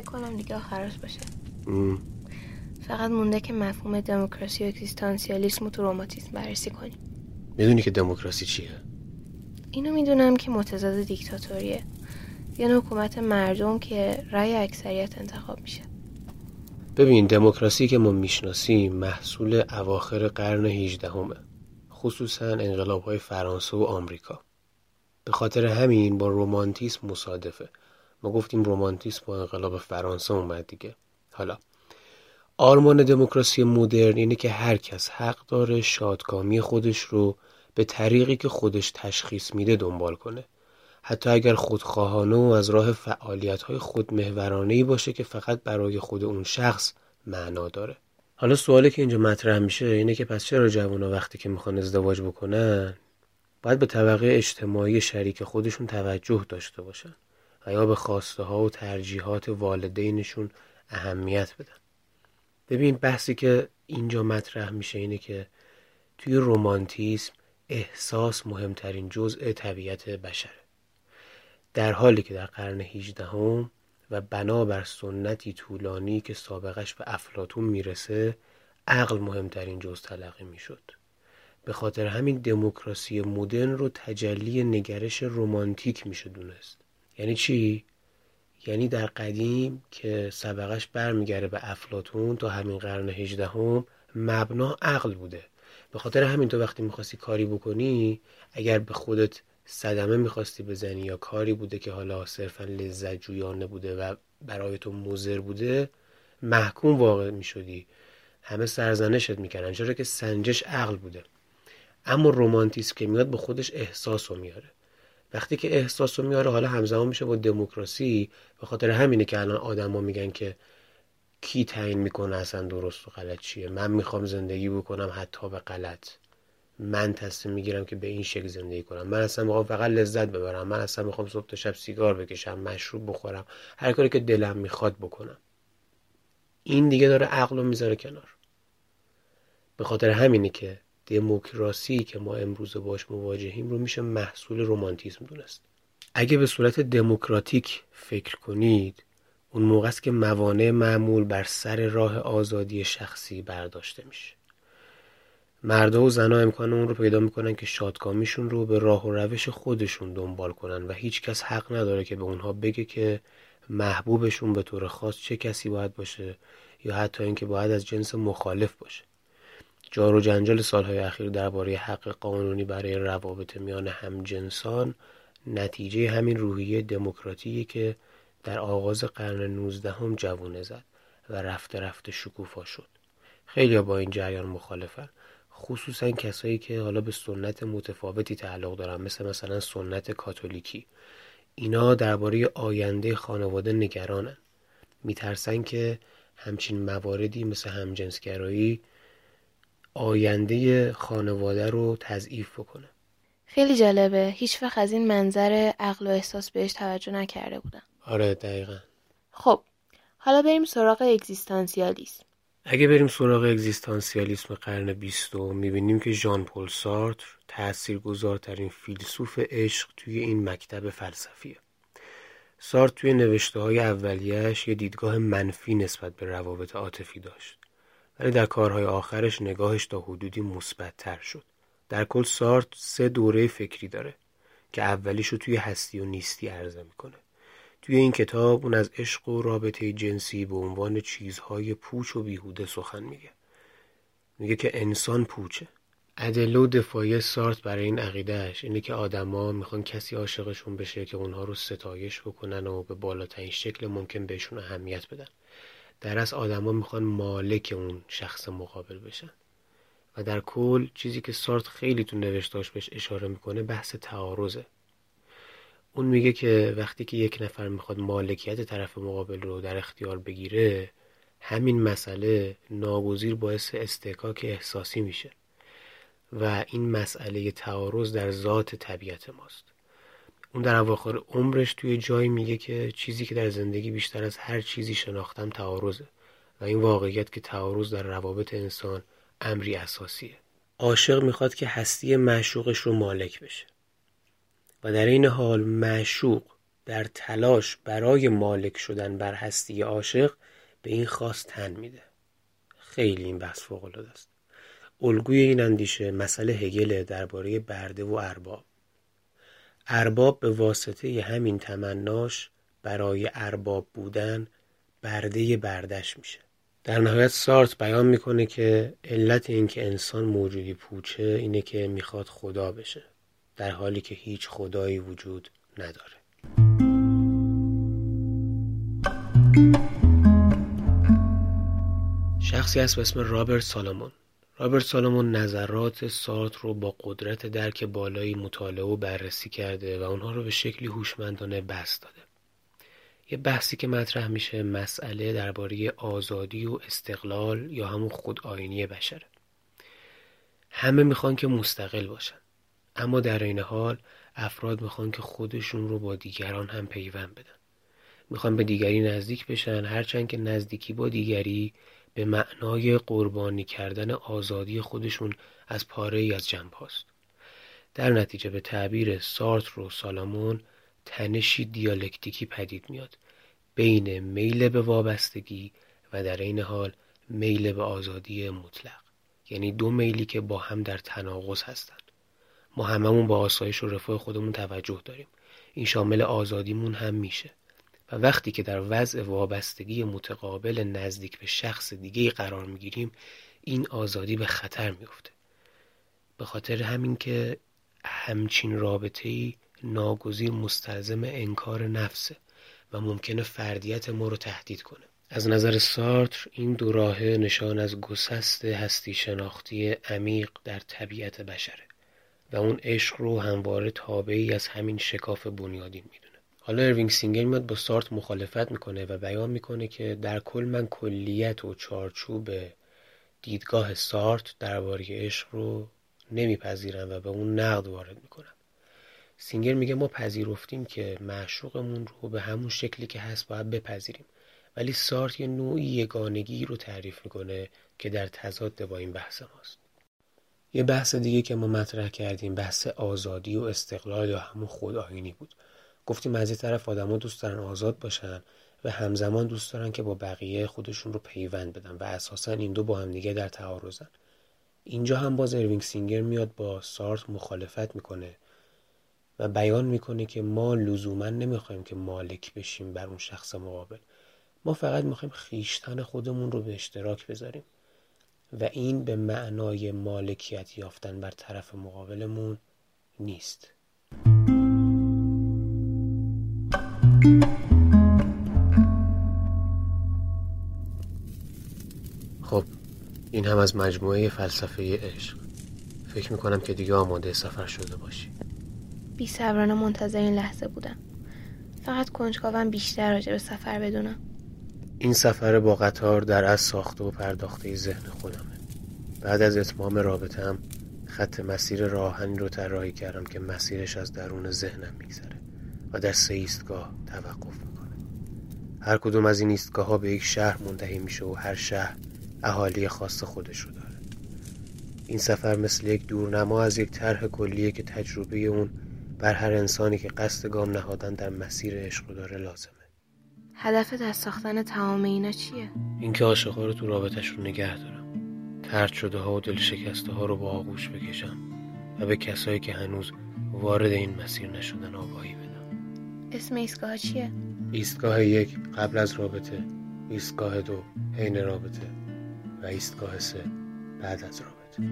فکر کنم دیگه آخرش باشه. ام. فقط مونده که مفهوم دموکراسی و اگزیستانسیالیسم رو تو روماتیسم بررسی کنیم. می‌دونی که دموکراسی چیه؟ اینو می‌دونم که متضاد دیکتاتوریه. یه حکومت مردم که رأی اکثریت انتخاب میشه. ببین دموکراسی که ما می‌شناسیم محصول اواخر قرن 18 همه. خصوصا انقلاب های فرانسه و آمریکا. به خاطر همین با رومانتیسم مصادفه. ما گفتیم رومانتیسم با انقلاب فرانسه اومد دیگه. حالا. آرمان دموکراسی مدرن اینه که هر کس حق داره شادکامی خودش رو به طریقی که خودش تشخیص میده دنبال کنه. حتی اگر خودخواهانه و از راه فعالیت های خودمهورانه ای باشه که فقط برای خود اون شخص معنا داره. حالا سوالی که اینجا مطرح میشه اینه که پس چرا جوونا وقتی که می‌خوان ازدواج بکنن باید به طبقه اجتماعی شریک خودشون توجه داشته باشن؟ یا به خواسته ها و ترجیحات والدینشون اهمیت بدن. ببین بحثی که اینجا مطرح میشه اینه که توی رومانتیسم احساس مهمترین جزء طبیعت بشره. در حالی که در قرن 18 هم و بنابر سنتی طولانی که سابقش به افلاتون می‌رسه عقل مهمترین جز تلقی می‌شد. به خاطر همین دموکراسی مدرن رو تجلی نگرش رومانتیک میشه دونست. یعنی چی؟ یعنی در قدیم که سبقش برمیگرده به افلاتون تا همین قرن 18 هم مبنا عقل بوده. به خاطر همین تو وقتی می‌خواستی کاری بکنی اگر به خودت صدمه می‌خواستی بزنی یا کاری بوده که حالا صرفا لذت جویانه بوده و برای تو مزر بوده محکوم واقع می‌شدی. همه سرزنشت می‌کنن چرا که سنجش عقل بوده. اما رومانتیسم که میاد به خودش احساس رو میاره. وقتی که احساس رو میاره حالا همزمان میشه با دموکراسی. به خاطر همینه که الان آدما میگن که کی تعیین می‌کنه اصلا درست و غلط چیه. من می‌خوام زندگی بکنم حتی به غلط. من تصمیم می‌گیرم که به این شکل زندگی کنم. من اصلا می‌خوام فقط لذت ببرم. من اصلا می‌خوام صبح تا شب سیگار بکشم مشروب بخورم. هر کاری که دلم می‌خواد بکنم. این دیگه داره عقل رو می‌ذاره کنار. به خاطر همینه که دموکراسی که ما امروز باش مواجهیم رو میشه محصول رومانتیسم دونست. اگه به صورت دموکراتیک فکر کنید اون موقع است که موانع معمول بر سر راه آزادی شخصی برداشته میشه. مردا و زنها امکان اون رو پیدا می‌کنن که شادکامیشون رو به راه و روش خودشون دنبال کنن و هیچ کس حق نداره که به اونها بگه که محبوبشون به طور خاص چه کسی باید باشه یا حتی اینکه باید از جنس مخالف باشه. جار و جنجال سالهای اخیر درباره حق قانونی برای روابط میان همجنسان نتیجه همین روحیه دموکراتی که در آغاز قرن 19 هم جوونه زد و رفته رفته شکوفا شد. خیلی با این جریان مخالفن خصوصا کسایی که حالا به سنت متفاوتی تعلق دارن مثل مثلا سنت کاتولیکی. اینا درباره آینده خانواده نگرانن. میترسن که همچین مواردی مثل همجنسگرایی آینده خانواده رو تضعیف بکنه خیلی جالبه. هیچ وقت از این منظر عقل و احساس بهش توجه نکرده بودم. آره دقیقا. خب حالا بریم سراغ اگزیستانسیالیسم. اگه بریم سراغ اگزیستانسیالیسم قرن بیستم می‌بینیم که ژان پل سارتر تاثیرگذارترین فیلسوف عشق توی این مکتب فلسفیه. سارت توی نوشته های اولیش یه دیدگاه منفی نسبت به روابط عاطفی داشت. ولی در کارهای آخرش نگاهش تا حدودی مثبتتر شد. در کل سارت سه دوره فکری داره که اولیشو توی هستی و نیستی عرضه می‌کنه. توی این کتاب اون از عشق و رابطه جنسی به عنوان چیزهای پوچ و بیهوده سخن میگه. میگه که انسان پوچه. ادله و دفاعی سارت برای این عقیدهش اینه که آدما می‌خوان کسی عاشقشون بشه که اونها رو ستایش بکنن و به بالاترین شکل ممکن بهشون اهمیت بدن. در از آدما می‌خوان مالک اون شخص مقابل بشن. و در کل چیزی که سارت خیلی تو نوشتاش بهش اشاره می‌کنه بحث تعارضه. اون میگه که وقتی که یک نفر می‌خواد مالکیت طرف مقابل رو در اختیار بگیره همین مسئله ناگزیر باعث استحکاک احساسی میشه. و این مسئله تعارض در ذات طبیعت ماست. اون در اواخر عمرش توی جایی میگه که چیزی که در زندگی بیشتر از هر چیزی شناختم تعارضه و این واقعیت که تعارض در روابط انسان امری اساسیه. عاشق می‌خواد که هستی معشوقش رو مالک بشه و در این حال معشوق در تلاش برای مالک شدن بر هستی عاشق به این خواست تن میده. خیلی این بحث فوق است. الگوی این اندیشه مسئله هگل درباره برده و ارباب. ارباب به واسطه همین تمناش برای ارباب بودن برده بردش میشه. در نهایت سارت بیان می‌کنه که علت اینکه انسان موجودی پوچه اینه که می‌خواد خدا بشه در حالی که هیچ خدایی وجود نداره. شخصی هست به اسم رابرت سالمون رابرت سالمون نظرات سارت رو با قدرت درک بالایی مطالعه و بررسی کرده و اونها رو به شکلی هوشمندانه بست داده. یه بحثی که مطرح میشه مسئله درباره آزادی و استقلال یا همون خود آینی بشره همه می‌خوان که مستقل باشن اما در این حال افراد می‌خوان که خودشون رو با دیگران هم پیوند بدن. می‌خوان به دیگری نزدیک بشن هرچند که نزدیکی با دیگری به معنای قربانی کردن آزادی خودشون از پاره ای از جنب هاست. در نتیجه به تعبیر سارتر و سالامون تنشی دیالکتیکی پدید میاد. بین میل به وابستگی و در این حال میل به آزادی مطلق. یعنی دو میلی که با هم در تناقض هستند ما هممون با آسایش و رفاه خودمون توجه داریم. این شامل آزادیمون هم میشه. و وقتی که در وضع وابستگی متقابل نزدیک به شخص دیگه قرار می‌گیریم این آزادی به خطر میفته به خاطر همین که همچین رابطه ناگزیر مستلزم انکار نفسه و ممکنه فردیت ما رو تهدید کنه. از نظر سارتر این دو راه نشان از گسست هستی شناختی عمیق در طبیعت بشره و اون عشق رو همواره تابعی از همین شکاف بنیادین می‌دونه. حالا اروینگ سینگر میاد با سارتر مخالفت می‌کنه و بیان می‌کنه که در کل من کلیت و چارچوب دیدگاه سارت درباره عشق رو نمیپذیرم و به اون نقد وارد می‌کنم. سینگر میگه ما پذیرفتیم که معشوقمون رو به همون شکلی که هست باید بپذیریم. ولی سارت یه نوعی یگانگی رو تعریف می‌کنه که در تضاد با این بحث ماست. یه بحث دیگه که ما مطرح کردیم بحث آزادی و استقلال یا همون خودآینی بود. گفتیم از این طرف آدما دوست دارن آزاد باشن و همزمان دوست دارن که با بقیه خودشون رو پیوند بدن و اساسا این دو با هم دیگه در تعارضن. اینجا هم باز اروینگ سینگر میاد با سارتر مخالفت می‌کنه و بیان می‌کنه که ما لزوما نمی‌خوایم که مالک بشیم بر اون شخص مقابل. ما فقط می‌خوایم خویشتن خودمون رو به اشتراک بذاریم و این به معنای مالکیت یافتن بر طرف مقابلمون نیست. خب این هم از مجموعه فلسفه عشق. فکر می‌کنم که دیگه آماده سفر شده باشی. بی صبرانه منتظر این لحظه بودم. فقط کنجکاوم بیشتر راجع به سفر بدونم. این سفر با قطار در از ساخته و پرداخته ذهن خودمه. بعد از اتمام رابطم خط مسیر راهنی رو طراحی کردم که مسیرش از درون ذهنم میگذره. و در سه ایستگاه توقف می‌کنه. هر کدوم از این ایستگاه ها به یک شهر منتهی میشه و هر شهر اهالی خاص خودش رو داره. این سفر مثل یک دورنما از یک طرح کلیه که تجربه اون بر هر انسانی که قصد گام نهادن در مسیر عشق رو داره لازمه. هدفت از ساختن تمام اینا چیه؟ اینکه عاشقا رو تو رابطش رو نگه دارم. ترد شده ها و دل شکسته ها رو با آغوش بکشم و به کسایی که هنوز وارد این مسیر نشدن آگاهی بدم. اسم ایستگاه چیه؟ ایستگاه یک قبل از رابطه ایستگاه دو حین رابطه و ایستگاه سه بعد از رابطه